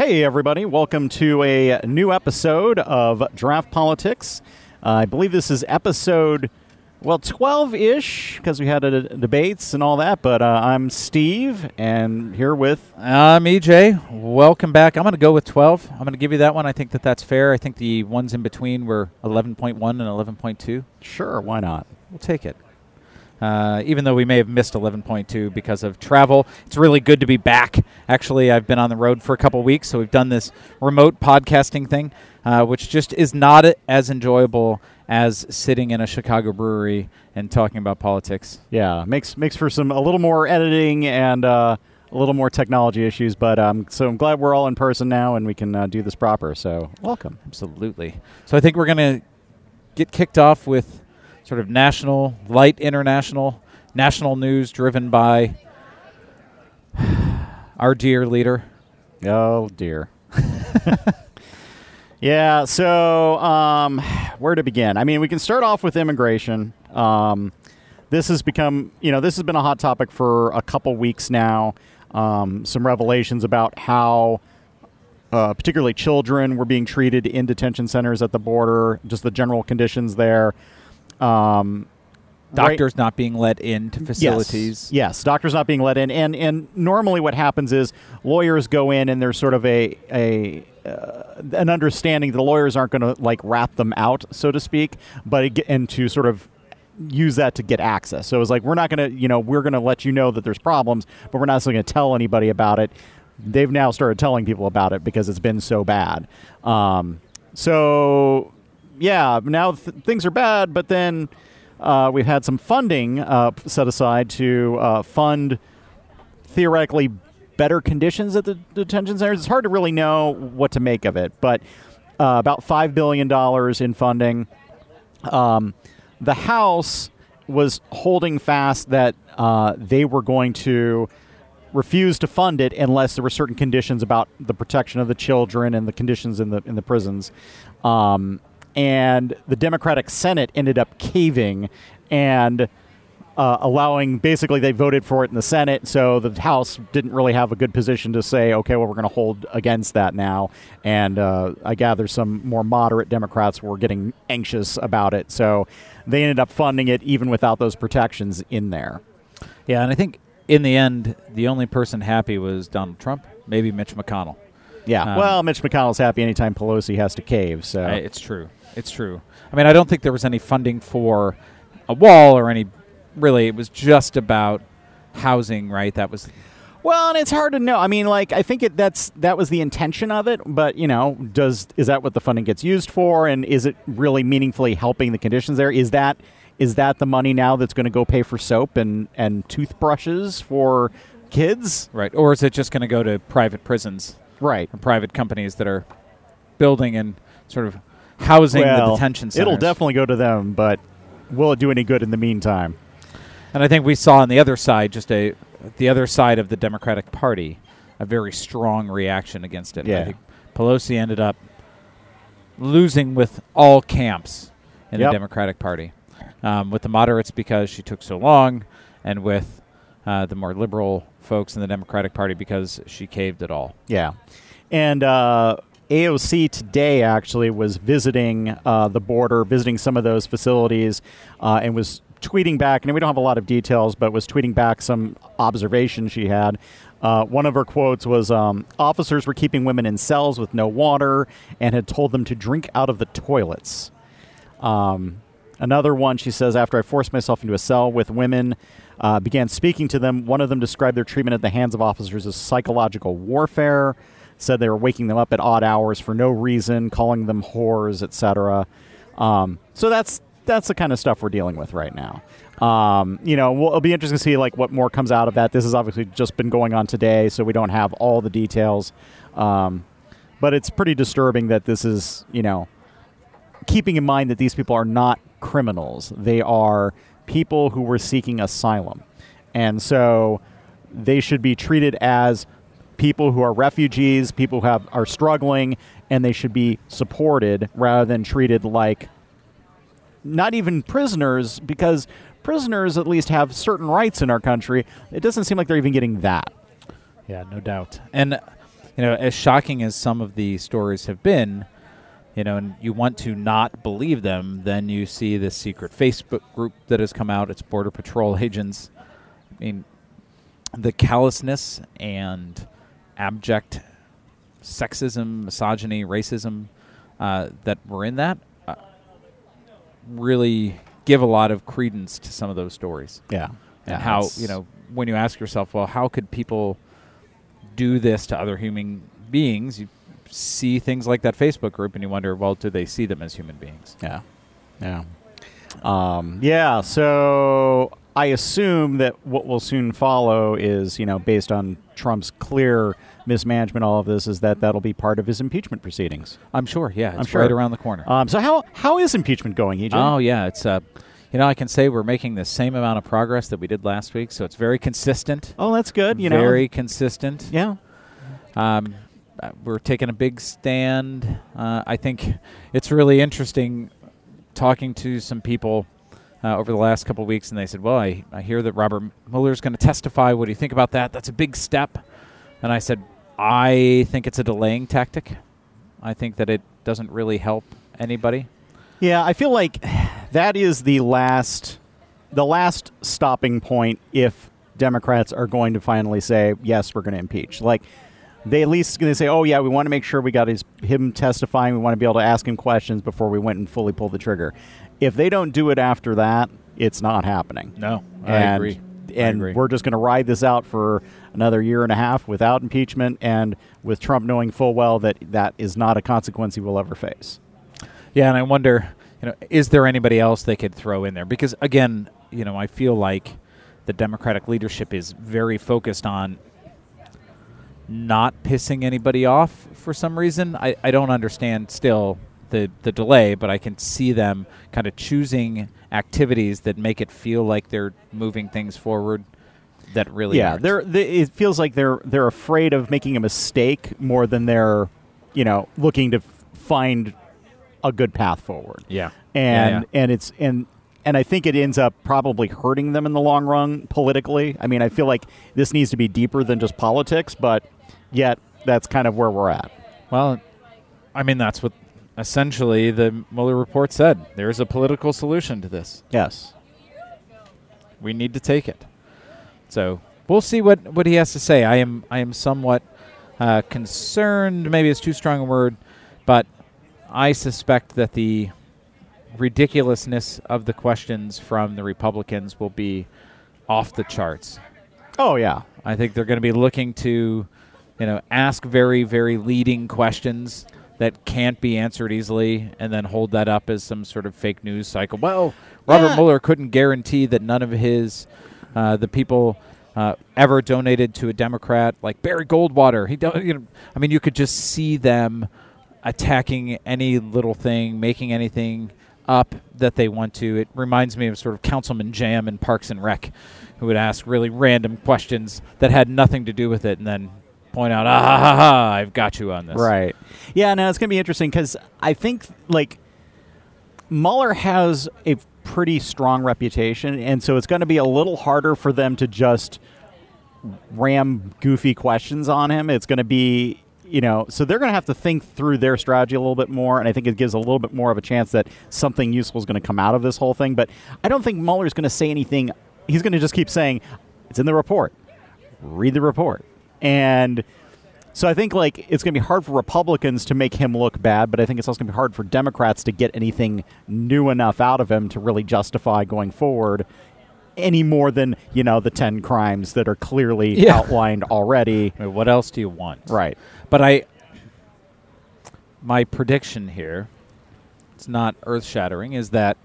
Hey, everybody. Welcome to a new episode of Draught Politics. Uh, I believe this is episode, well, 12 ish, because we had a, debates and all that. But uh, I'm Steve, and here with. I'm EJ. Welcome back. I'm going to go with 12. I'm going to give you that one. I think that that's fair. I think the ones in between were 11.1 and 11.2. Sure, why not? We'll take it. Uh, even though we may have missed 11.2 because of travel. It's really good to be back. Actually, I've been on the road for a couple weeks, so we've done this remote podcasting thing, uh, which just is not as enjoyable as sitting in a Chicago brewery and talking about politics. Yeah, makes makes for some a little more editing and uh, a little more technology issues. But um, so I'm glad we're all in person now and we can uh, do this proper. So welcome. Absolutely. So I think we're going to get kicked off with sort of national, light international, national news driven by our dear leader. Oh, dear. yeah, so um, where to begin? I mean, we can start off with immigration. Um, this has become, you know, this has been a hot topic for a couple weeks now. Um, some revelations about how uh, particularly children were being treated in detention centers at the border, just the general conditions there. Um, doctors right. not being let into facilities. Yes, yes, doctors not being let in, and and normally what happens is lawyers go in and there's sort of a a uh, an understanding the lawyers aren't going to like rat them out, so to speak, but and to sort of use that to get access. So it's like we're not going to, you know, we're going to let you know that there's problems, but we're not going to tell anybody about it. They've now started telling people about it because it's been so bad. Um, so yeah, now th- things are bad, but then uh, we've had some funding uh, set aside to uh, fund theoretically better conditions at the detention centers. It's hard to really know what to make of it, but uh, about $5 billion in funding. Um, the House was holding fast that uh, they were going to refuse to fund it unless there were certain conditions about the protection of the children and the conditions in the in the prisons. Um, and the Democratic Senate ended up caving and uh, allowing basically they voted for it in the Senate, so the House didn't really have a good position to say, okay, well, we're going to hold against that now. And uh, I gather some more moderate Democrats were getting anxious about it, so they ended up funding it even without those protections in there. Yeah, and I think in the end, the only person happy was Donald Trump, maybe Mitch McConnell. Yeah, um, well, Mitch McConnell's happy anytime Pelosi has to cave. So it's true. It's true. I mean, I don't think there was any funding for a wall or any. Really, it was just about housing, right? That was. Well, and it's hard to know. I mean, like I think it, that's that was the intention of it, but you know, does is that what the funding gets used for, and is it really meaningfully helping the conditions there? Is that is that the money now that's going to go pay for soap and and toothbrushes for kids? Right, or is it just going to go to private prisons? Right, And private companies that are building and sort of housing well, the detention centers. It'll definitely go to them, but will it do any good in the meantime? And I think we saw on the other side, just a the other side of the Democratic Party, a very strong reaction against it. Yeah. I think Pelosi ended up losing with all camps in yep. the Democratic Party, um, with the moderates because she took so long, and with uh, the more liberal folks in the Democratic Party because she caved at all. Yeah, and uh, AOC today actually was visiting uh, the border, visiting some of those facilities, uh, and was tweeting back. And we don't have a lot of details, but was tweeting back some observations she had. Uh, one of her quotes was um, Officers were keeping women in cells with no water and had told them to drink out of the toilets. Um, another one, she says, After I forced myself into a cell with women, uh, began speaking to them. One of them described their treatment at the hands of officers as psychological warfare said they were waking them up at odd hours for no reason, calling them whores, etc. Um, so that's that's the kind of stuff we're dealing with right now. Um, you know, we'll, it'll be interesting to see like what more comes out of that. This has obviously just been going on today, so we don't have all the details. Um, but it's pretty disturbing that this is, you know, keeping in mind that these people are not criminals. They are people who were seeking asylum. And so they should be treated as people who are refugees, people who have, are struggling, and they should be supported rather than treated like not even prisoners, because prisoners at least have certain rights in our country. It doesn't seem like they're even getting that. Yeah, no doubt. And you know, as shocking as some of the stories have been, you know, and you want to not believe them, then you see this secret Facebook group that has come out. It's Border Patrol agents. I mean, the callousness and abject sexism, misogyny, racism uh, that were in that uh, really give a lot of credence to some of those stories. Yeah. And Yeah, how, you know, when you ask yourself, well, how could people do this to other human beings? You see things like that Facebook group and you wonder, well, do they see them as human beings? Yeah. Yeah. Um, yeah. So I assume that what will soon follow is, you know, based on Trump's clear mismanagement, all of this is that that'll be part of his impeachment proceedings. I'm sure. Yeah, I'm it's sure. right around the corner. Um, so how how is impeachment going, EJ? Oh yeah, it's uh, you know, I can say we're making the same amount of progress that we did last week, so it's very consistent. Oh, that's good. You know. very consistent. Yeah. Um, uh, we're taking a big stand. Uh, I think it's really interesting talking to some people uh, over the last couple of weeks, and they said, "Well, I, I hear that Robert Mueller is going to testify. What do you think about that? That's a big step." And I said, "I think it's a delaying tactic. I think that it doesn't really help anybody." Yeah, I feel like that is the last the last stopping point if Democrats are going to finally say yes, we're going to impeach. Like they at least going to say, "Oh yeah, we want to make sure we got his him testifying. We want to be able to ask him questions before we went and fully pull the trigger." If they don't do it after that, it's not happening. No, I and, agree. And agree. we're just going to ride this out for another year and a half without impeachment, and with Trump knowing full well that that is not a consequence he will ever face. Yeah, and I wonder, you know, is there anybody else they could throw in there? Because again, you know, I feel like the Democratic leadership is very focused on not pissing anybody off for some reason. I, I don't understand still the the delay, but I can see them kind of choosing activities that make it feel like they're moving things forward that really yeah, aren't. they're they, it feels like they're they're afraid of making a mistake more than they're, you know, looking to f- find a good path forward. yeah. And Yeah, and it's and and I think it ends up probably hurting them in the long run politically. I mean, I feel like this needs to be deeper than just politics, but yet that's kind of where we're at. Well, I mean, that's what essentially the Mueller report said. There's a political solution to this. Yes. We need to take it. So we'll see what, what he has to say. I am I am somewhat uh, concerned. Maybe it's too strong a word, but I suspect that the ridiculousness of the questions from the Republicans will be off the charts. Oh yeah. I think they're going to be looking to, you know, ask very, very leading questions that can't be answered easily, and then hold that up as some sort of fake news cycle. Well, Robert Yeah. Mueller couldn't guarantee that none of his, uh, the people. Uh, ever donated to a Democrat like Barry Goldwater? He don't. You know, I mean, you could just see them attacking any little thing, making anything up that they want to. It reminds me of sort of Councilman Jamm in Parks and Rec, who would ask really random questions that had nothing to do with it, and then point out, ah, ha, ha, ha, I've got you on this. Right. Yeah, no, it's going to be interesting because I think, like, Mueller has a pretty strong reputation, and so it's going to be a little harder for them to just ram goofy questions on him. It's going to be, you know, so they're going to have to think through their strategy a little bit more, and I think it gives a little bit more of a chance that something useful is going to come out of this whole thing. But I don't think Mueller's going to say anything. He's going to just keep saying, it's in the report. Read the report. And so I think like it's going to be hard for Republicans to make him look bad, but I think it's also going to be hard for Democrats to get anything new enough out of him to really justify going forward any more than, you know, the 10 crimes that are clearly Yeah. outlined already. I mean, what else do you want? Right. But I, my prediction here, it's not earth shattering, is that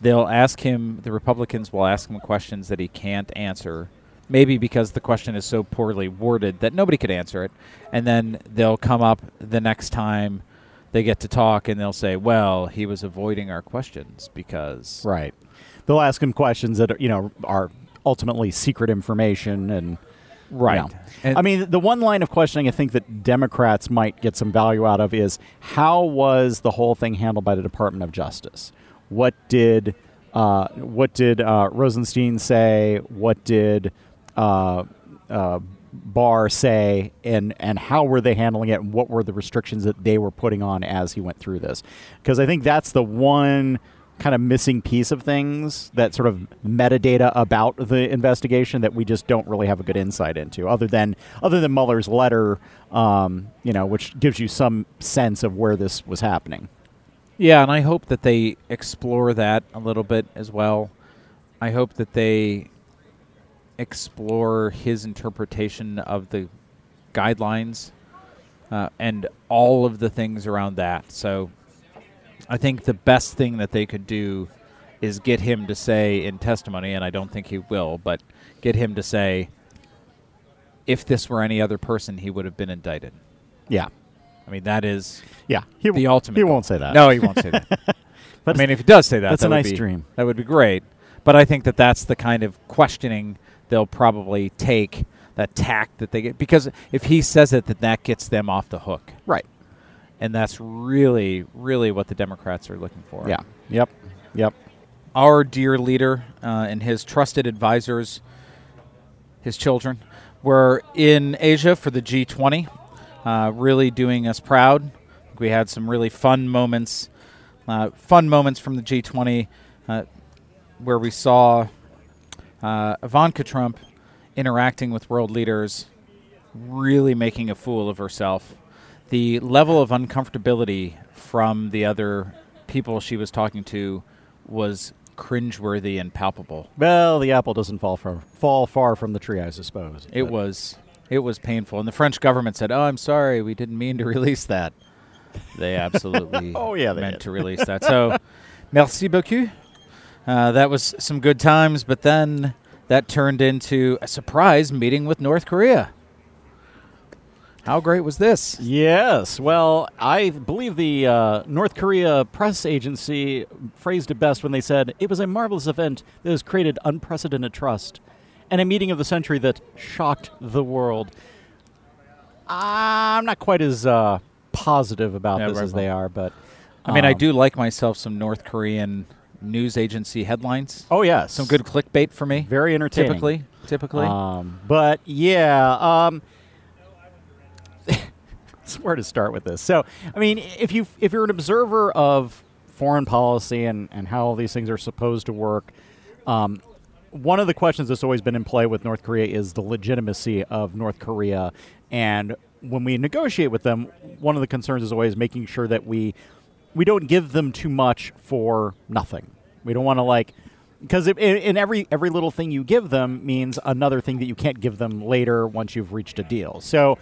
they'll ask him, the Republicans will ask him questions that he can't answer, maybe because the question is so poorly worded that nobody could answer it. And then they'll come up the next time they get to talk and they'll say, well, he was avoiding our questions because. Right. They'll ask him questions that are, you know, are ultimately secret information and Right. Yeah. And- I mean, the one line of questioning I think that Democrats might get some value out of is how was the whole thing handled by the Department of Justice? What did uh, what did uh, Rosenstein say? What did uh, uh, Barr say, and and how were they handling it, and what were the restrictions that they were putting on as he went through this? Because I think that's the one kind of missing piece of things that sort of metadata about the investigation that we just don't really have a good insight into, other than other than Mueller's letter, um, you know, which gives you some sense of where this was happening. Yeah, and I hope that they explore that a little bit as well. I hope that they explore his interpretation of the guidelines uh, and all of the things around that. So I think the best thing that they could do is get him to say in testimony, and I don't think he will, but get him to say, if this were any other person, he would have been indicted. Yeah, I mean, that is yeah. He, the ultimate. He goal. won't say that. No, he won't say that. But I mean, if he does say that, that's that a nice be- dream. That would be great. But I think that that's the kind of questioning they'll probably take, that tack that they get. Because if he says it, then that gets them off the hook. right. And that's really, really what the Democrats are looking for. Yeah. Yep. Yep. Our dear leader uh, and his trusted advisors, his children, were in Asia for the G20, uh, really doing us proud. We had some really fun moments, uh, fun moments from the G20, uh, where we saw uh, Ivanka Trump interacting with world leaders, really making a fool of herself. The level of uncomfortability from the other people she was talking to was cringeworthy and palpable. Well, the apple doesn't fall from fall far from the tree, I suppose. It was it was painful, and the French government said, "Oh, I'm sorry, we didn't mean to release that." They absolutely Oh, yeah, they meant did. to release that. So, merci beaucoup. Uh, that was some good times, but then that turned into a surprise meeting with North Korea. How great was this? Yes. Well, I believe the uh, North Korea press agency phrased it best when they said it was a marvelous event that has created unprecedented trust and a meeting of the century that shocked the world. I'm not quite as uh, positive about Yeah, this right, as right. they are, but I mean, I um, do like myself some North Korean news agency headlines. Oh yes, Some good clickbait for me. very entertaining. typically, typically. Um, but yeah, um, it's where to start with this. So, I mean, if you if you're an observer of foreign policy and and how all these things are supposed to work, um, one of the questions that's always been in play with North Korea is the legitimacy of North Korea, and when we negotiate with them, one of the concerns is always making sure that we we don't give them too much for nothing. We don't want to like because in, every every little thing you give them means another thing that you can't give them later once you've reached a deal. So,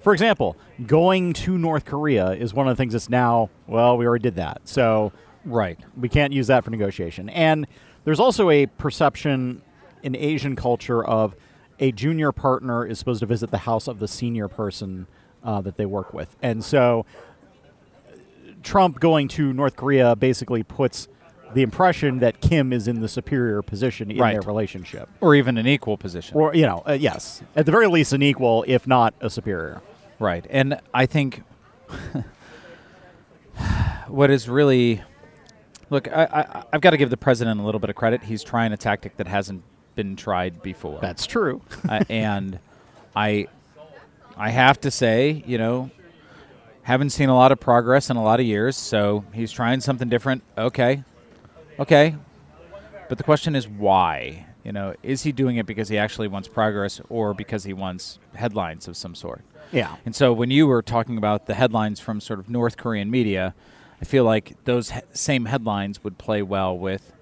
for example, going to North Korea is one of the things that's now well we already did that. So right. we can't use that for negotiation. And there's also a perception in Asian culture of a junior partner is supposed to visit the house of the senior person uh, that they work with. And so Trump going to North Korea basically puts the impression that Kim is in the superior position in Right. their relationship. Or even an equal position. Or, you know, uh, yes, at the very least, an equal, if not a superior. Right. And I think what is really look, I, I, I've got to give the president a little bit of credit. He's trying a tactic that hasn't been tried before. That's true. uh, and I, I have to say, you know, haven't seen a lot of progress in a lot of years. So he's trying something different. Okay, okay. But the question is why? You know, is he doing it because he actually wants progress, or because he wants headlines of some sort? yeah. And so when you were talking about the headlines from sort of North Korean media, I feel like those he- same headlines would play well with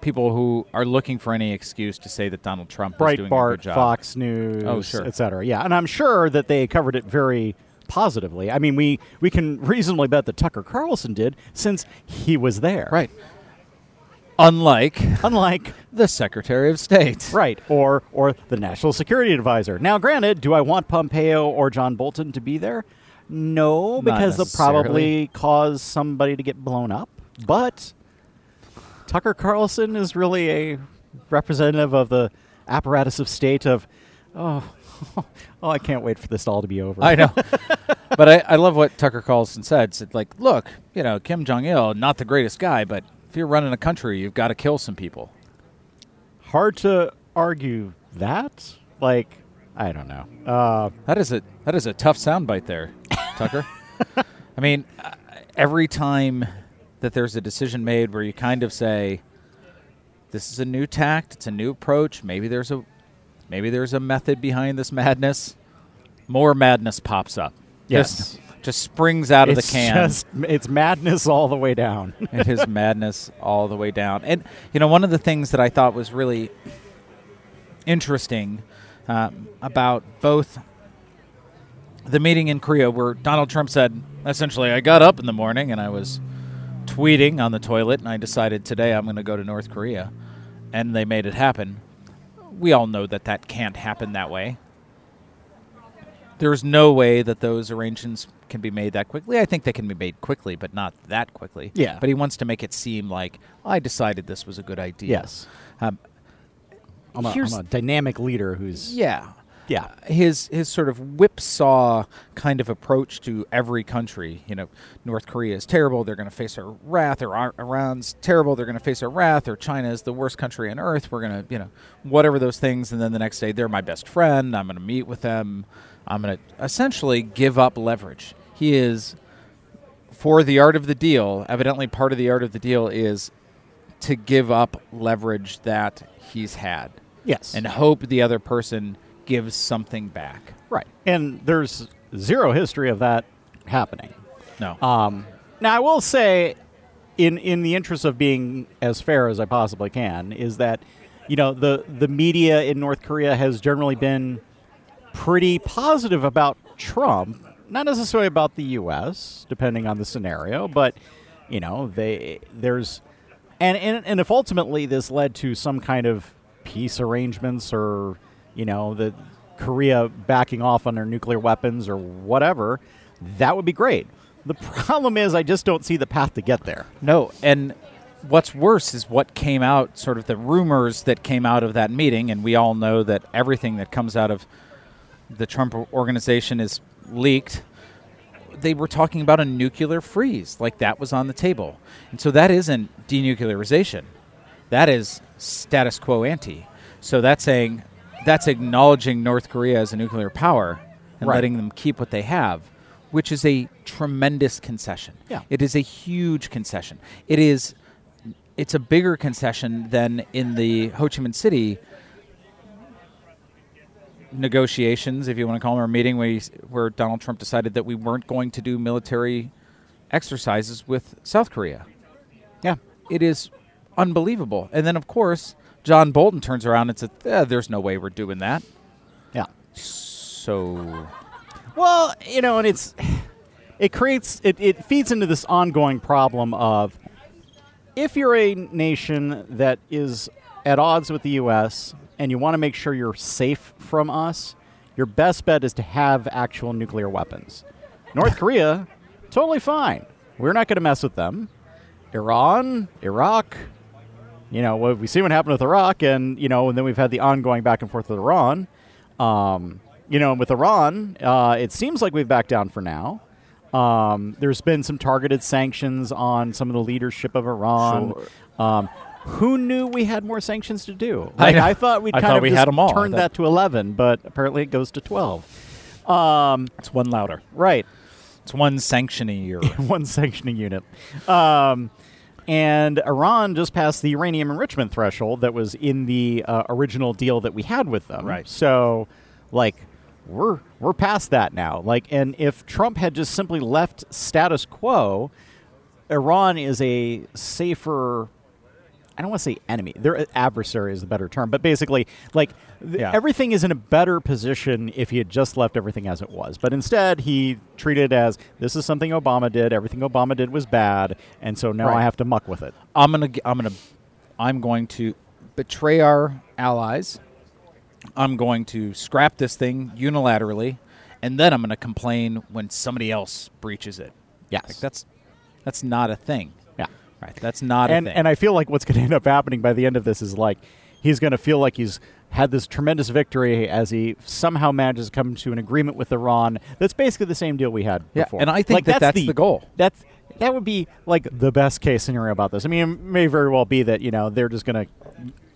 people who are looking for any excuse to say that Donald Trump is doing a good Breitbart, job. Fox News, Oh, sure. et cetera. Yeah, and I'm sure that they covered it very positively. I mean, we we can reasonably bet that Tucker Carlson did since he was there. Right. Unlike Unlike the Secretary of State. right or or the National Security Advisor. Now, granted, do I want Pompeo or John Bolton to be there? No, because they'll probably cause somebody to get blown up. But Tucker Carlson is really a representative of the apparatus of state of oh oh I can't wait for this all to be over. I know. but I, I love what Tucker Carlson said. Said like, look, you know, Kim Jong Il, not the greatest guy, but if you're running a country, you've got to kill some people. Hard to argue that. Like I don't know. Uh, That is a that is a tough soundbite there, Tucker. I mean, uh, every time that there's a decision made where you kind of say, "This is a new tact. It's a new approach. Maybe there's a maybe there's a method behind this madness." More madness pops up. Yes. Just, just springs out of it's the can. just it's madness all the way down. it is madness all the way down. And you know, one of the things that I thought was really interesting um, about both the meeting in Korea, where Donald Trump said, essentially, I got up in the morning and I was tweeting on the toilet, and I decided today I'm going to go to North Korea, and they made it happen. We all know that that can't happen that way. There's no way that those arrangements can be made that quickly. I think they can be made quickly, but not that quickly. Yeah. But he wants to make it seem like I decided this was a good idea. yes. Um, I'm a, I'm a dynamic leader who's yeah. Yeah. Uh, his his sort of whipsaw kind of approach to every country. You know, North Korea is terrible; they're going to face our wrath. Or Iran's terrible; they're going to face our wrath. Or China is the worst country on earth. We're going to, you know, whatever those things. And then the next day, they're my best friend. I'm going to meet with them. I'm going to essentially give up leverage. He is for the art of the deal. Evidently, part of the art of the deal is to give up leverage that he's had Yes. and hope the other person gives something back. right. And there's zero history of that happening. No. Um, now, I will say, in in the interest of being as fair as I possibly can, is that you know the the media in North Korea has generally been pretty positive about Trump, not necessarily about the U.S. depending on the scenario, but you know they there's and and, and if ultimately this led to some kind of peace arrangements or you know the Korea backing off on their nuclear weapons or whatever, that would be great. The problem is I just don't see the path to get there. no. And what's worse is what came out, sort of the rumors that came out of that meeting. And we all know that everything that comes out of the Trump organization is leaked. They were talking about a nuclear freeze, like that was on the table. And so that isn't denuclearization. That is status quo ante. So that's saying that's acknowledging North Korea as a nuclear power and Right. letting them keep what they have, which is a tremendous concession. Yeah. It is a huge concession. It is it's a bigger concession than in the Ho Chi Minh City negotiations, if you want to call them, or meeting where, he, where Donald Trump decided that we weren't going to do military exercises with South Korea. Yeah. It is unbelievable. And then, of course, John Bolton turns around and says, eh, "There's no way we're doing that." Yeah. So, Well, you know, and it's it creates it, it feeds into this ongoing problem of if you're a nation that is at odds with the US and you want to make sure you're safe from us, your best bet is to have actual nuclear weapons. North Korea, totally fine. We're not going to mess with them. Iran, Iraq, you know, we see what happened with Iraq, and you know, and then we've had the ongoing back and forth with Iran. Um, you know, and with Iran, uh, it seems like we've backed down for now. Um, there's been some targeted sanctions on some of the leadership of Iran. Um, who knew we had more sanctions to do? I Like, know. I, thought we'd I kind thought of we had 'em all. Turned that to 11, but apparently it goes to 12. Um, it's one louder. right. It's one sanctioning year. one sanctioning unit. Um, and Iran just passed the uranium enrichment threshold that was in the uh, original deal that we had with them. Right. So, like, we're we're past that now. Like, and if Trump had just simply left status quo, Iran is a safer. I don't want to say enemy. Their adversary is the better term, but basically, like th- Yeah. everything is in a better position if he had just left everything as it was. But instead, he treated it as this is something Obama did. Everything Obama did was bad, and so now I have to muck with it. I'm gonna I'm gonna I'm going to betray our allies. I'm going to scrap this thing unilaterally, and then I'm going to complain when somebody else breaches it. Yes, Like that's that's not a thing. yeah. Right. That's not and a thing. and I feel like what's going to end up happening by the end of this is like he's going to feel like he's had this tremendous victory as he somehow manages to come to an agreement with Iran. That's basically the same deal we had Yeah, before. and I think Like, that that's the goal. That's that would be like the best case scenario about this. I mean, it may very well be that you know they're just going to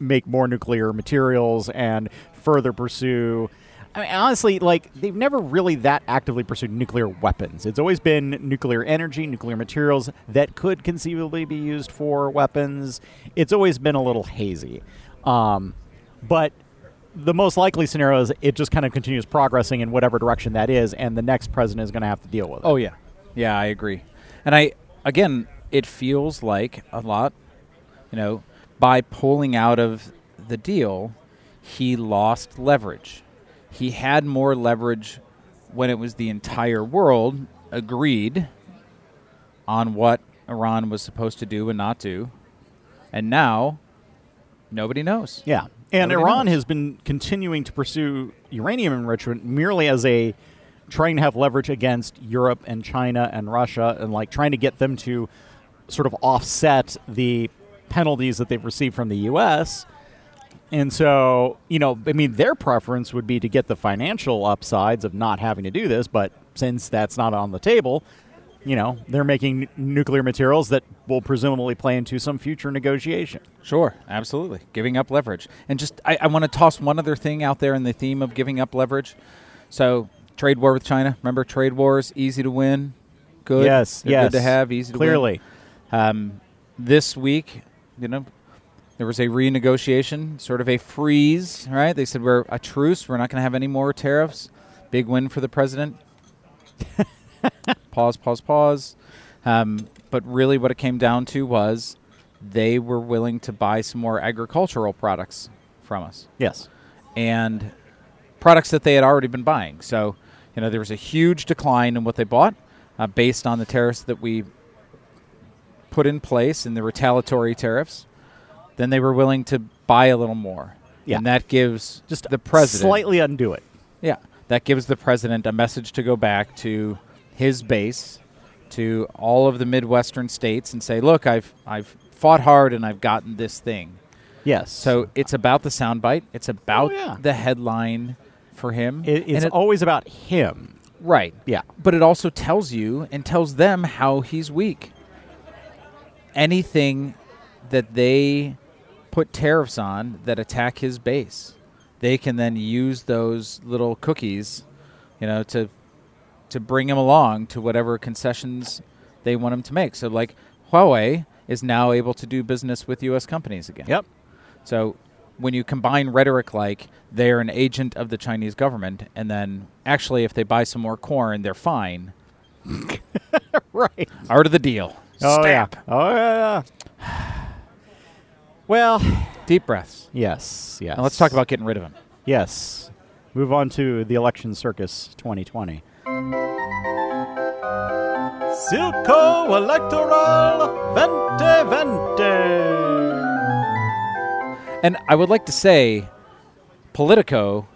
make more nuclear materials and further pursue I mean, honestly, like they've never really that actively pursued nuclear weapons. It's always been nuclear energy, nuclear materials that could conceivably be used for weapons. It's always been a little hazy, um, but the most likely scenario is it just kind of continues progressing in whatever direction that is, and the next president is going to have to deal with it. Oh yeah, yeah, I agree. And I again, it feels like a lot. You know, by pulling out of the deal, he lost leverage. He had more leverage when it was the entire world agreed on what Iran was supposed to do and not do, and now nobody knows. Yeah. And Nobody Iran knows. has been continuing to pursue uranium enrichment merely as a trying to have leverage against Europe and China and Russia and like trying to get them to sort of offset the penalties that they've received from the US. And so, you know, I mean, their preference would be to get the financial upsides of not having to do this, but since that's not on the table, you know, they're making n- nuclear materials that will presumably play into some future negotiation. Sure, absolutely. Giving up leverage. And just, I, I want to toss one other thing out there in the theme of giving up leverage. So, trade war with China. Remember, trade wars, easy to win, good. Yes, They're yes. Good to have, easy to win. Clearly. Um, this week, you know, there was a renegotiation, sort of a freeze, right? They said we're a truce. We're not going to have any more tariffs. Big win for the president. pause, pause, pause. Um, but really, what it came down to was they were willing to buy some more agricultural products from us Yes. and products that they had already been buying. So, you know, there was a huge decline in what they bought uh, based on the tariffs that we put in place and the retaliatory tariffs. Then they were willing to buy a little more. Yeah. And that gives Just the president slightly undo it. yeah, that gives the president a message to go back to his base, to all of the midwestern states, and say, "Look, I've I've fought hard and I've gotten this thing." Yes. So it's about the soundbite. It's about Oh, yeah. the headline for him. it, it's it- always about him. right, Yeah. but it also tells you and tells them how he's weak. Anything that they put tariffs on that attack his base, they can then use those little cookies, you know, to to bring him along to whatever concessions they want him to make. So like Huawei is now able to do business with US companies again. Yep. So when you combine rhetoric like they're an agent of the Chinese government, and then actually, if they buy some more corn, they're fine. Right. Art of the deal. Oh Stamp. yeah. Oh yeah. Well, Deep breaths. yes, yes. Now let's talk about getting rid of him. yes. Move on to the election circus 2020. Silco Electoral Vente Vente. And I would like to say, Politico,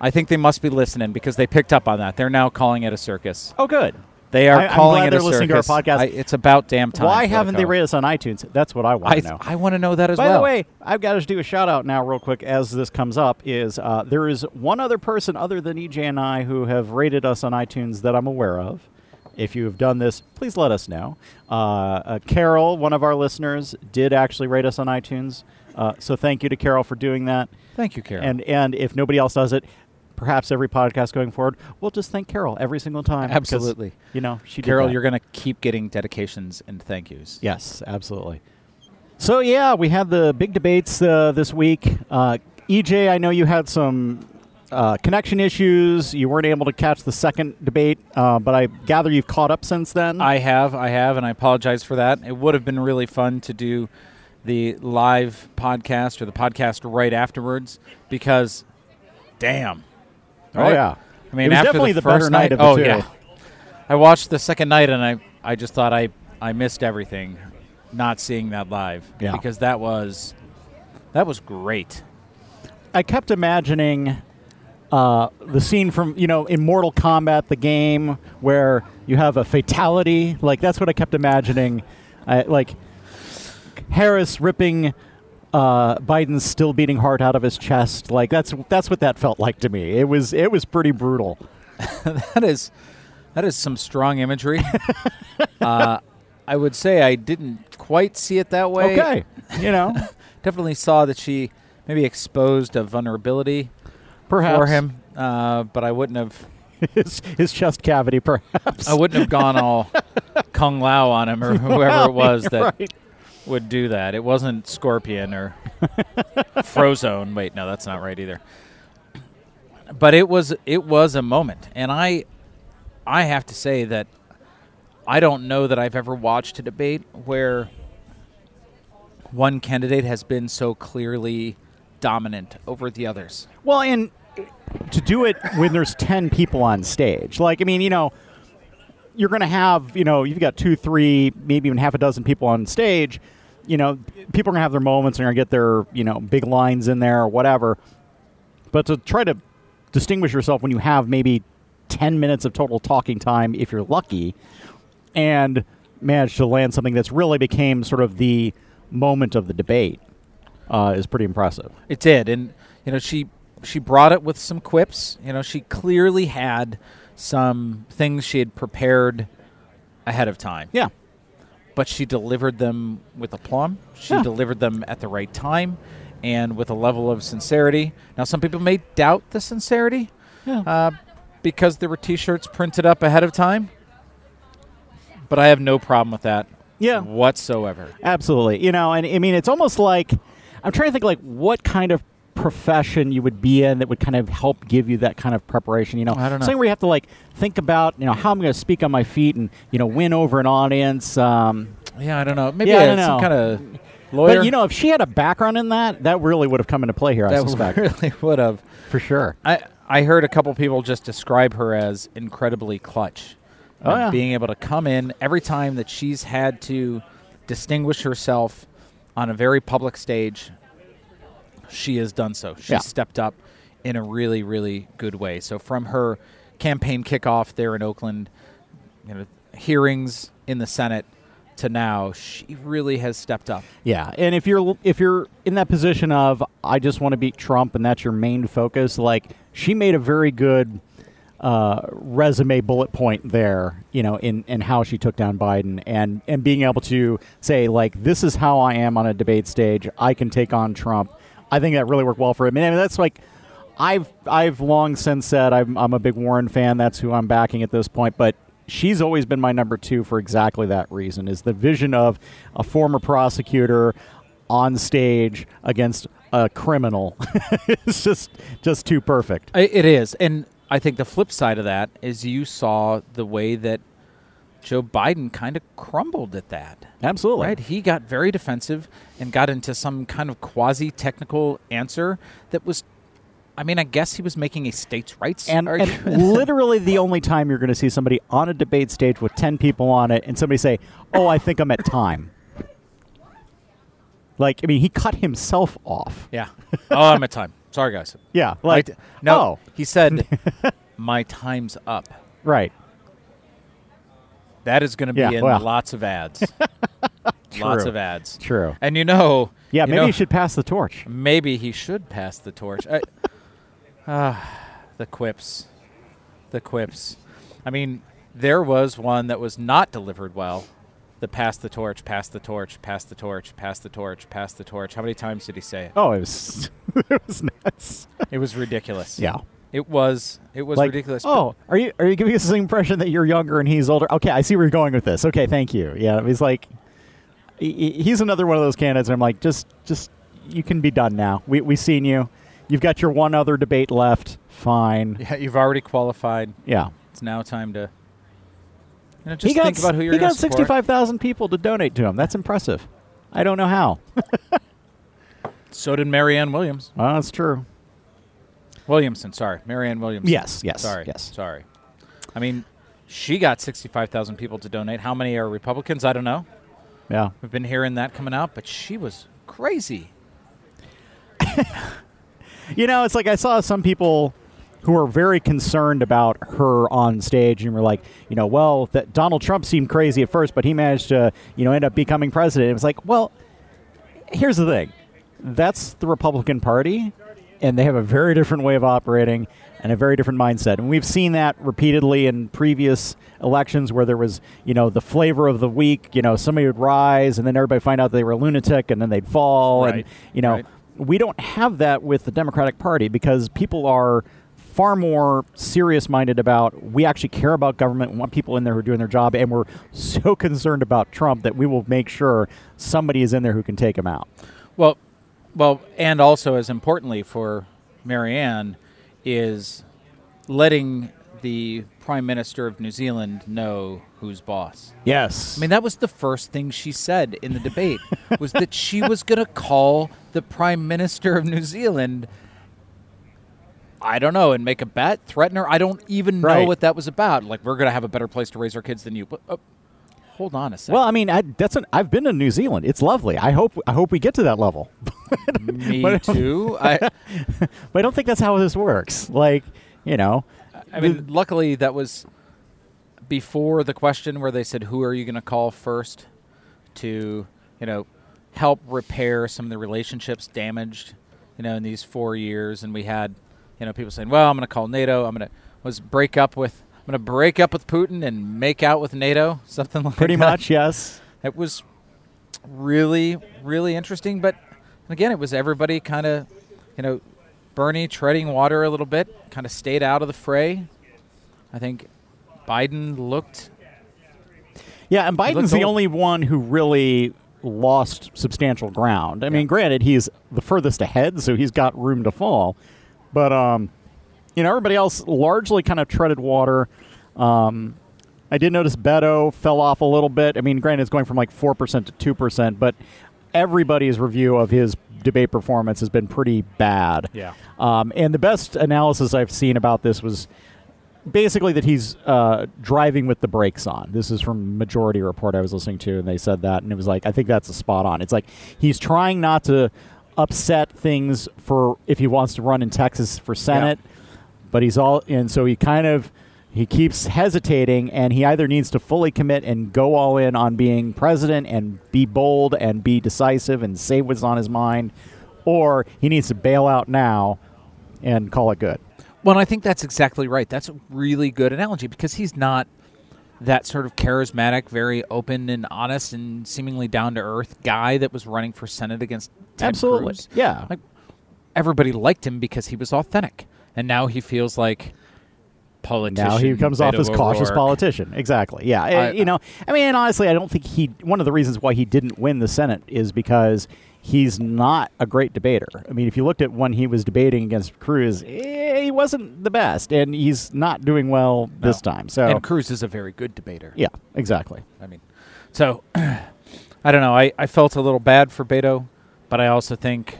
I think they must be listening because they picked up on that. They're now calling it a circus. Oh, good. They are I- I'm calling glad it they're a listening to our podcast. I- it's about damn time. Why haven't they rated us on iTunes? That's what I want I, to know. I want to know that as By well. By the way, I've got to do a shout out now, real quick, as this comes up. Is uh, there is one other person other than EJ and I who have rated us on iTunes that I'm aware of. If you have done this, please let us know. Uh, uh, Carol, one of our listeners, did actually rate us on iTunes. Uh, so thank you to Carol for doing that. Thank you, Carol. And and if nobody else does it, perhaps every podcast going forward, we'll just thank Carol every single time. because, Absolutely. you know, she Carol, you're going to keep getting dedications and thank yous. Yes, absolutely. So yeah, we had the big debates uh, this week. Uh, EJ, I know you had some uh, connection issues. You weren't able to catch the second debate, uh, but I gather you've caught up since then. I have, I have, and I apologize for that. It would have been really fun to do the live podcast or the podcast right afterwards because, damn. Oh yeah, I mean, it was after definitely the, the, first night night, of the oh two. yeah. I watched the second night and I, I just thought I, I missed everything, not seeing that live Yeah. because that was, that was great. I kept imagining uh, the scene from you know in Mortal Kombat, the game where you have a fatality. Like that's what I kept imagining. I, like Harris ripping uh, Biden's still beating heart out of his chest. Like that's that's what that felt like to me. It was it was pretty brutal. that is that is some strong imagery. uh, I would say I didn't quite see it that way. Okay, you know, Definitely saw that she maybe exposed a vulnerability. Perhaps. for him, uh, but I wouldn't have. his his chest cavity, perhaps. I wouldn't have gone all Kung Lao on him or whoever it was that right. Would do that. It wasn't Scorpion or Frozone. Wait, no, that's not right either. But it was it was a moment, and I I have to say that I don't know that I've ever watched a debate where one candidate has been so clearly dominant over the others. Well, and to do it when there's 10 people on stage. Like, I mean, you know, you're going to have, you know, you've got two, three, maybe even half a dozen people on stage. You know, people are going to have their moments and going to get their, you know, big lines in there or whatever. But to try to distinguish yourself when you have maybe 10 minutes of total talking time, if you're lucky, and manage to land something that's really became sort of the moment of the debate uh, is pretty impressive. It did, and you know she she brought it with some quips. You know she clearly had some things she had prepared ahead of time. Yeah. but she delivered them with aplomb. She Yeah. delivered them at the right time and with a level of sincerity. Now, some people may doubt the sincerity Yeah. uh, because there were T-shirts printed up ahead of time, but I have no problem with that Yeah. whatsoever. Absolutely. You know, and I mean, it's almost like I'm trying to think like what kind of profession you would be in that would kind of help give you that kind of preparation. You know, I don't know. something where you have to like think about you know how I'm going to speak on my feet and you know win over an audience. Um, Yeah, I don't know. Maybe Yeah, I I don't some know. kind of lawyer. but you know, if she had a background in that, that really would have come into play here. I that suspect really would have. for sure. I I heard a couple people just describe her as incredibly clutch. Oh, yeah. Being able to come in every time that she's had to distinguish herself on a very public stage, she has done so. She's Yeah. stepped up in a really, really good way. So from her campaign kickoff there in Oakland, you know, hearings in the Senate to now, she really has stepped up. Yeah, and if you're if you're in that position of I just want to beat Trump and that's your main focus, like she made a very good uh, resume bullet point there, you know, in in how she took down Biden and and being able to say like this is how I am on a debate stage. I can take on Trump. I think that really worked well for him. And I mean, that's like. I've I've long since said I'm I'm a big Warren fan. That's who I'm backing at this point. But she's always been my number two for exactly that reason. Is the vision of a former prosecutor on stage against a criminal. it's just just too perfect. It is, and I think the flip side of that is you saw the way that Joe Biden kind of crumbled at that. Absolutely. Right, he got very defensive and got into some kind of quasi-technical answer that was. I mean, I guess he was making a states' rights And, and argument. literally the only time you're going to see somebody on a debate stage with 10 people on it and somebody say, Oh, I think I'm at time. Like, I mean, he cut himself off. yeah. Oh, I'm at time. Sorry, guys. Yeah. Like, no, oh, he said, "My time's up." right. That is going to be Yeah, in well. lots of ads. lots of ads. True. And you know, Yeah, you maybe know- you should pass the torch. Maybe he should pass the torch. I, ah, the quips. The quips. I mean, there was one that was not delivered well. The pass the torch, pass the torch, pass the torch, pass the torch, pass the torch. How many times did he say it? Oh, it was, it was nuts. It was ridiculous. Yeah. It was it was like, ridiculous. Oh, are you are you giving us the impression that you're younger and he's older? Okay, I see where you're going with this. Okay, thank you. Yeah, he's like, he- he- he's another one of those candidates. And I'm like, just just you can be done now. We we seen you. You've got your one other debate left. Fine. Yeah, you've already qualified. Yeah. It's now time to you know, just he got think about who you're he got 65,000 people to donate to him. That's impressive. I don't know how. So did Marianne Williams. well, that's true. Williamson, sorry. Marianne Williamson. Yes, yes, Sorry. yes. Sorry. I mean, she got 65,000 people to donate. How many are Republicans? I don't know. Yeah. We've been hearing that coming out, but she was crazy. You know, it's like I saw some people who were very concerned about her on stage and were like, you know, well, that Donald Trump seemed crazy at first, but he managed to, you know, end up becoming president. It was like, well, here's the thing. That's the Republican Party, and they have a very different way of operating and a very different mindset. And we've seen that repeatedly in previous elections where there was, you know, the flavor of the week, you know, somebody would rise and then everybody find out they were a lunatic and then they'd fall and you know, right. we don't have that with the Democratic Party because people are far more serious minded about we actually care about government, we want people in there who are doing their job, and we're so concerned about Trump that we will make sure somebody is in there who can take him out. Well, well, and also as importantly for Marianne is letting the Prime Minister of New Zealand know who's boss. Yes. I mean, that was the first thing she said in the debate was that she was going to call the Prime Minister of New Zealand. I don't know, and make a bet, threaten her. I don't even know Right. what that was about. Like, we're going to have a better place to raise our kids than you. But, uh, hold on a second. well, I mean, I, that's an, I've been to New Zealand. It's lovely. I hope I hope we get to that level. Me but- too. I, but I don't think that's how this works. Like, you know, I mean, luckily that was before the question where they said, "Who are you going to call first to, you know, help repair some of the relationships damaged, you know, in these four years?" And we had, you know, people saying, "Well, I'm going to call NATO. I'm going to was break up with." I'm going to break up with Putin and make out with NATO, something like pretty that. Pretty much, yes. It was really, really interesting. But again, it was everybody kind of, you know, Bernie treading water a little bit, kind of stayed out of the fray. I think Biden looked. Yeah, and Biden's the old. only one who really lost substantial ground. I mean, granted, he's the furthest ahead, so he's got room to fall. But um, you know, everybody else largely kind of treaded water. Um, I did notice Beto fell off a little bit. I mean, granted, it's going from like four percent to two percent, but everybody's review of his debate performance has been pretty bad. Yeah. Um, and the best analysis I've seen about this was basically that he's uh, driving with the brakes on. This is from Majority Report I was listening to, and they said that, and it was like, I think that's a spot on. It's like he's trying not to upset things for if he wants to run in Texas for Senate, but he's all, and so he kind of. He keeps hesitating, and he either needs to fully commit and go all in on being president and be bold and be decisive and say what's on his mind, or he needs to bail out now and call it good. Well, I think that's exactly right. That's a really good analogy because he's not that sort of charismatic, very open and honest and seemingly down to earth guy that was running for Senate against Ted Absolutely. Cruz. Yeah. Like everybody liked him because he was authentic, and now he feels like politician. now he comes off as cautious O'Rourke. politician. Exactly. Yeah. I- Uh, you know, I mean, honestly, I don't think he. One of the reasons why he didn't win the Senate is because he's not a great debater. I mean, if you looked at when he was debating against Cruz, eh, he wasn't the best, and he's not doing well this time. So, And Cruz is a very good debater. yeah, exactly. I mean, so I don't know. I, I felt a little bad for Beto, but I also think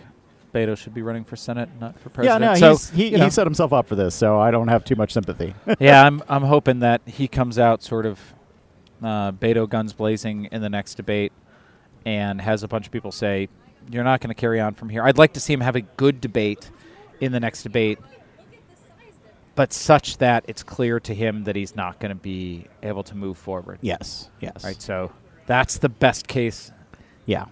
Beto should be running for Senate, not for president. Yeah, no, so, he's, he, you know, he set himself up for this, so I don't have too much sympathy. yeah, I'm I'm hoping that he comes out sort of uh, Beto guns blazing in the next debate and has a bunch of people say, "You're not going to carry on from here." I'd like to see him have a good debate in the next debate, but such that it's clear to him that he's not going to be able to move forward. yes, yes, Right. So that's the best case. yeah.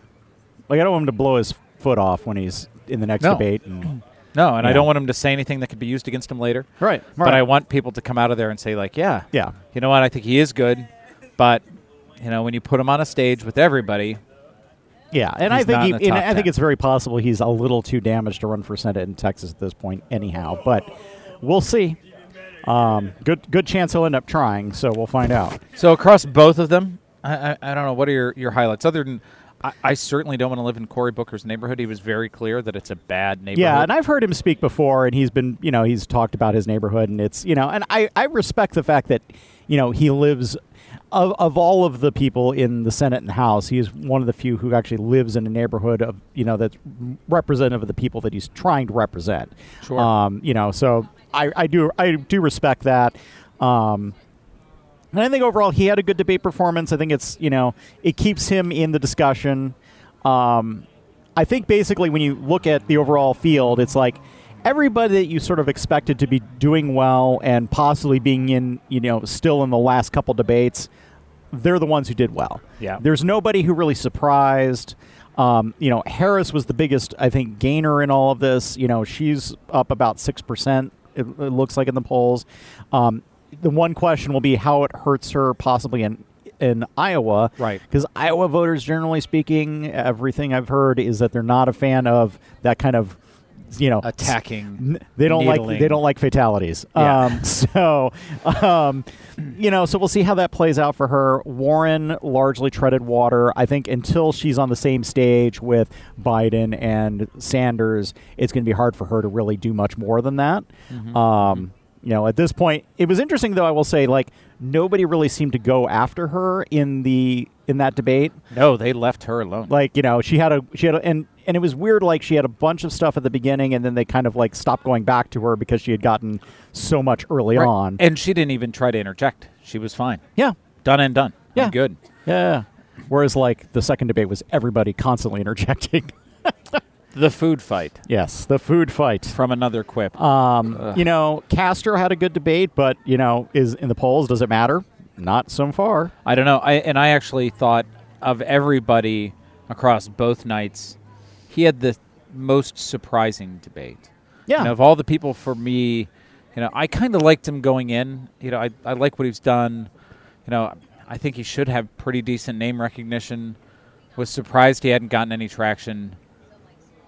Like I don't want him to blow his foot off when he's in the next No. debate. And, No, and I don't want him to say anything that could be used against him later. right, But I want people to come out of there and say, like, yeah, yeah, you know what? I think he is good, but you know, when you put him on a stage with everybody, Yeah, and I think he, and I think it's very possible he's a little too damaged to run for senate in Texas at this point, anyhow. But we'll see. Um, good good chance he'll end up trying, so we'll find out. so across both of them, I, I, I don't know what are your, your highlights other than. I, I certainly don't want to live in Cory Booker's neighborhood. He was very clear that it's a bad neighborhood. Yeah, and I've heard him speak before, and he's been, you know, he's talked about his neighborhood, and it's, you know, and I, I respect the fact that, you know, he lives, of, of all of the people in the Senate and House, he is one of the few who actually lives in a neighborhood of, you know, that's representative of the people that he's trying to represent. Sure. Um, you know, so I, I do, I do respect that. Um, and I think overall he had a good debate performance. I think it's you know it keeps him in the discussion. Um, I think basically when you look at the overall field, it's like everybody that you sort of expected to be doing well and possibly being in you know still in the last couple debates, they're the ones who did well. Yeah. There's nobody who really surprised. Um, you know, Harris was the biggest, I think, gainer in all of this. You know, she's up about six percent. It, it looks like in the polls. Um, the one question will be how it hurts her possibly in in Iowa. Right. Because Iowa voters, generally speaking, everything I've heard is that they're not a fan of that kind of, you know, Attacking. They don't like they don't like fatalities. Yeah. Um, so, um, you know, so we'll see how that plays out for her. Warren largely treaded water. I think until she's on the same stage with Biden and Sanders, it's going to be hard for her to really do much more than that. Mm-hmm. Um, you know, at this point, it was interesting though. I will say, like nobody really seemed to go after her in the in that debate No, they left her alone. like you know she had a she had a, and and it was weird like she had a bunch of stuff at the beginning and then they kind of like stopped going back to her because she had gotten so much early Right. on And she didn't even try to interject. She was fine. yeah Done and done. I'm Yeah. good. yeah whereas like the second debate was everybody constantly interjecting The food fight yes the food fight from another quip. um you know castro had a good debate but you know is in the polls does it matter not so far I don't know. I and I actually thought of everybody across both nights, he had the most surprising debate. yeah You know, of all the people for me, you know, I kind of liked him going in. You know, I, I like what he's done. You know, I think he should have pretty decent name recognition. Was surprised he hadn't gotten any traction.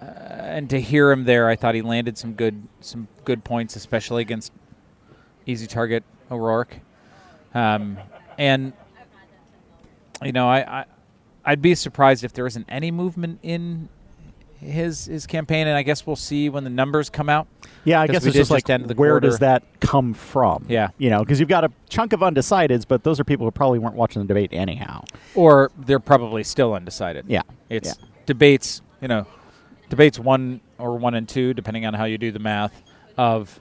Uh, and to hear him there, I thought he landed some good some good points, especially against easy target O'Rourke. Um, and you know, I, I I'd be surprised if there isn't any movement in his his campaign, and I guess we'll see when the numbers come out. Yeah, I guess it's just like just end the where quarter. does that come from? Yeah. you know, because you've got a chunk of undecideds, but those are people who probably weren't watching the debate anyhow. Or they're probably still undecided. Yeah, It's yeah. debates, you know, debates one or one and two, depending on how you do the math, of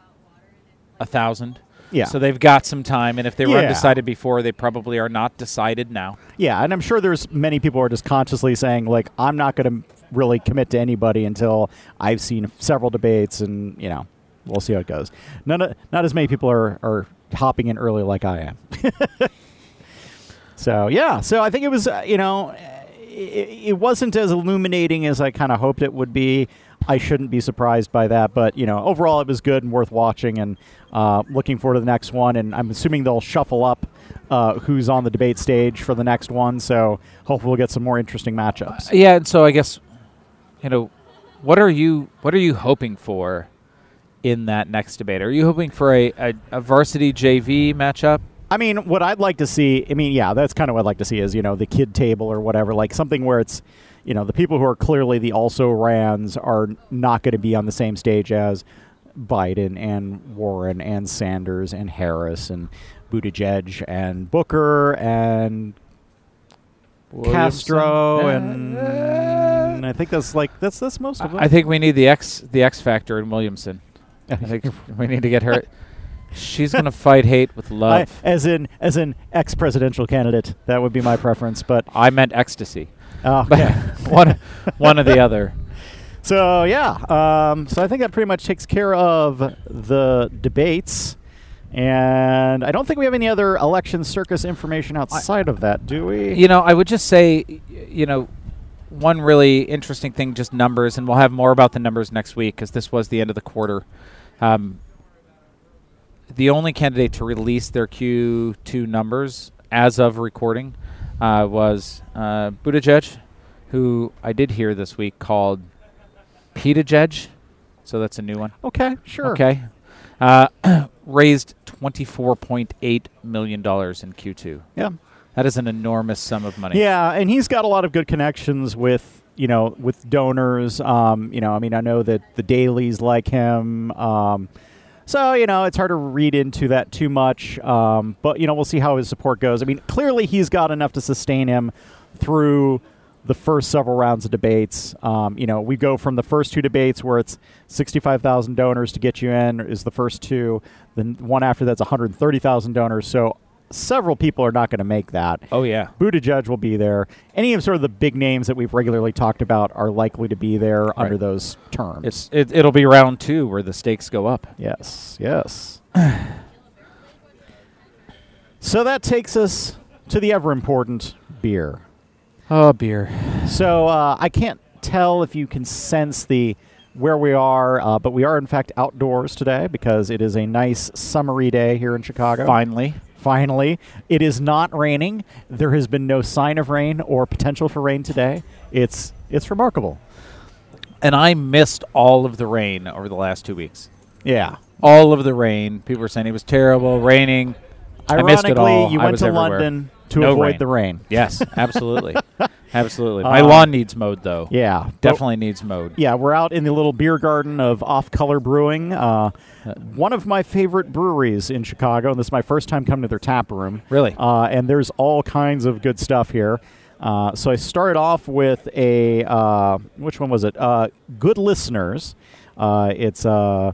a thousand. Yeah. So they've got some time, and if they were Yeah. undecided before, they probably are not decided now. Yeah, and I'm sure there's many people who are just consciously saying like, I'm not going to really commit to anybody until I've seen several debates, and you know, we'll see how it goes. None, of, not as many people are are hopping in early like I am. so yeah, so I think it was uh, you know, it, wasn't as illuminating as I kind of hoped it would be. I shouldn't be surprised by that, but you know, overall it was good and worth watching, and uh, looking forward to the next one. And I'm assuming they'll shuffle up uh, who's on the debate stage for the next one. So hopefully we'll get some more interesting matchups. Yeah, and so I guess, you know, what are you what are you hoping for in that next debate? Are you hoping for a, a, a varsity JV matchup? I mean, what I'd like to see, I mean, yeah, that's kind of what I'd like to see is, you know, the kid table or whatever, like something where it's, you know, the people who are clearly the also rans are not going to be on the same stage as Biden and Warren and Sanders and Harris and Buttigieg and Booker and Castro Williamson? and uh. I think that's like that's that's most of them. I think we need the X the X factor in Williamson. I think we need to get her. She's going to fight hate with I- love. as in as an ex presidential candidate, that would be my preference. But I, meant ecstasy. oh, okay. one one or the other. So yeah, um, so I think that pretty much takes care of the debates, and I don't think we have any other election circus information outside of that, do we? You know, I would just say, you know, one really interesting thing, just numbers, and we'll have more about the numbers next week because this was the end of the quarter. Um, the only candidate to release their Q2 numbers as of recording uh, was uh, Buttigieg, who I did hear this week called Petajeg. So that's a new one. Okay, sure. Okay. Uh, raised $24.8 million in Q2. Yeah. That is an enormous sum of money. Yeah, and he's got a lot of good connections with you know with donors. Um, you know, I mean, I know that the dailies like him. Um, so you know, it's hard to read into that too much. Um, but you know, we'll see how his support goes. I mean, clearly he's got enough to sustain him through the first several rounds of debates. Um, you know, we go from the first two debates where it's 65,000 donors to get you in is the first two. Then one after that's 130,000 donors. So several people are not going to make that. Oh, yeah. Buttigieg will be there. Any of sort of the big names that we've regularly talked about are likely to be there under those terms. It's it, it'll be round two where the stakes go up. yes, yes. so that takes us to the ever important beer. Oh, beer. So uh, I can't tell if you can sense the where we are, uh, but we are in fact outdoors today because it is a nice summery day here in Chicago. Finally, Finally, it is not raining. There has been no sign of rain or potential for rain today. It's it's remarkable. And I missed all of the rain over the last two weeks. Yeah. All of the rain. People were saying it was terrible, raining. I missed it all. you I went to everywhere. London to No avoid rain. the rain. Yes, absolutely, absolutely. My Um, lawn needs mowed though. Yeah, definitely needs mowed. Yeah, we're out in the little beer garden of Off Color Brewing, uh, one of my favorite breweries in Chicago. And this is my first time coming to their tap room. Really? Uh, and there's all kinds of good stuff here. Uh, so I started off with a uh, which one was it? Uh, good listeners. Uh, it's a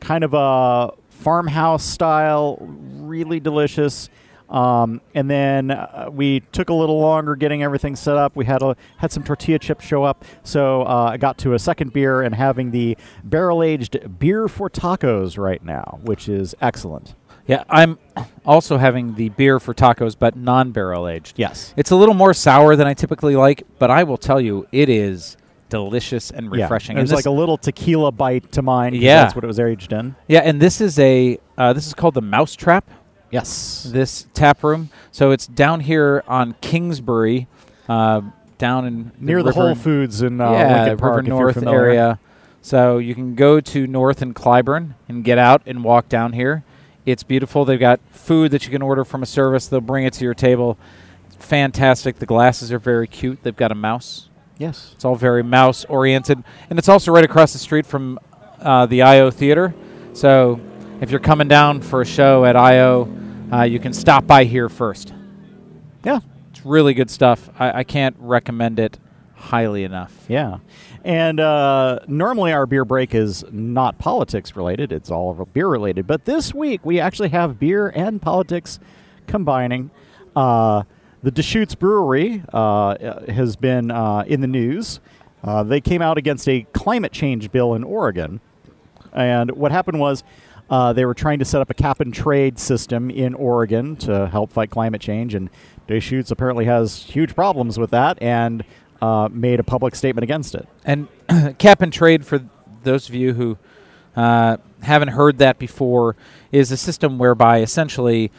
kind of a farmhouse style, really delicious. Um, and then uh, we took a little longer getting everything set up. We had a, had some tortilla chips show up, so uh, I got to a second beer and having the barrel aged beer for tacos right now, which is excellent. Yeah, I'm also having the beer for tacos, but non-barrel aged. Yes. It's a little more sour than I typically like, but I will tell you, it is delicious and refreshing. There's and like a little tequila bite to mine. Yeah. that's what it was aged in. yeah, and this is a uh, this is called the Mousetrap. Yes. This tap room, so it's down here on Kingsbury, uh, down in Near the river- Whole Foods in uh, yeah, Lincoln Park, River North area. So you can go to North and Clybourn and get out and walk down here. It's beautiful. They've got food that you can order from a service. They'll bring it to your table. Fantastic. The glasses are very cute. They've got a mouse. Yes. It's all very mouse oriented, and it's also right across the street from uh, the IO Theater. So if you're coming down for a show at IO, uh, you can stop by here first. Yeah. It's really good stuff. I, I can't recommend it highly enough. Yeah. And uh, normally our beer break is not politics related, it's all beer related. But this week we actually have beer and politics combining. Uh, the Deschutes Brewery uh, has been uh, in the news. Uh, they came out against a climate change bill in Oregon. And what happened was uh, they were trying to set up a cap and trade system in Oregon to help fight climate change. And Deschutes apparently has huge problems with that and uh, made a public statement against it. And cap and trade, for those of you who uh, haven't heard that before, is a system whereby essentially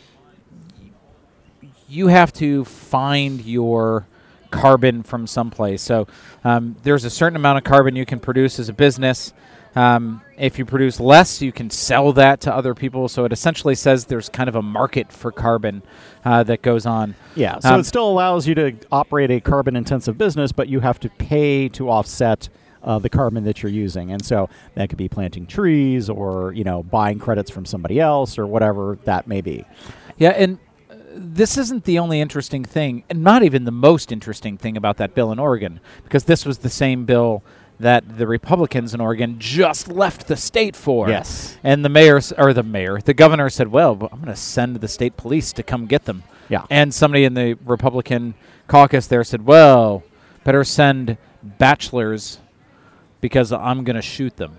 you have to find your carbon from someplace. So um, there's a certain amount of carbon you can produce as a business. Um, if you produce less, you can sell that to other people. So it essentially says there's kind of a market for carbon uh, that goes on. Yeah, so Um, it still allows you to operate a carbon intensive business, but you have to pay to offset uh, the carbon that you're using. And so that could be planting trees or, you know, buying credits from somebody else or whatever that may be. Yeah, and uh, this isn't the only interesting thing, and not even the most interesting thing about that bill in Oregon, because this was the same bill that the Republicans in Oregon just left the state for. Yes. And the mayor, or the mayor, the governor said, well, I'm going to send the state police to come get them. Yeah. And somebody in the Republican caucus there said, well, better send bachelors because I'm going to shoot them.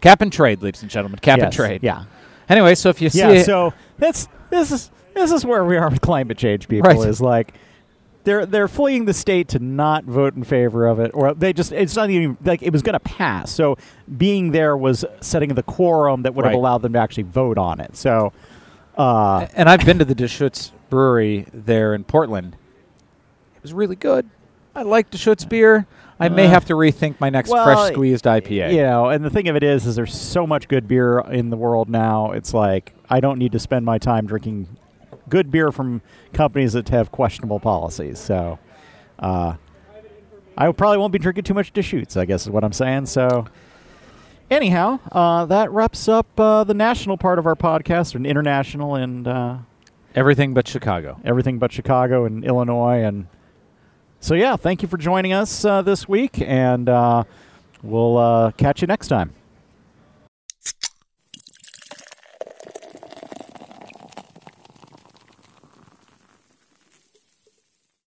Cap and trade, ladies and gentlemen. Cap and trade. Yeah. Anyway, so if you see Yeah, so that's this is this is where we are with climate change people Right. is like they're they're fleeing the state to not vote in favor of it or they just it's not even like it was going to pass. So being there was setting the quorum that would have Right. allowed them to actually vote on it. So uh and I've been to the Deschutes Brewery there in Portland. It was really good. I like Deschutes beer. I may Uh, have to rethink my next well, fresh squeezed IPA. You know, and the thing of it is, is there's so much good beer in the world now. It's like I don't need to spend my time drinking good beer from companies that have questionable policies. So, uh, I probably won't be drinking too much Deschutes. I guess is what I'm saying. So, anyhow, uh, that wraps up uh, the national part of our podcast, and international, and uh, Everything but Chicago. everything but Chicago and Illinois. And so, yeah, thank you for joining us uh, this week, and uh, we'll uh, catch you next time.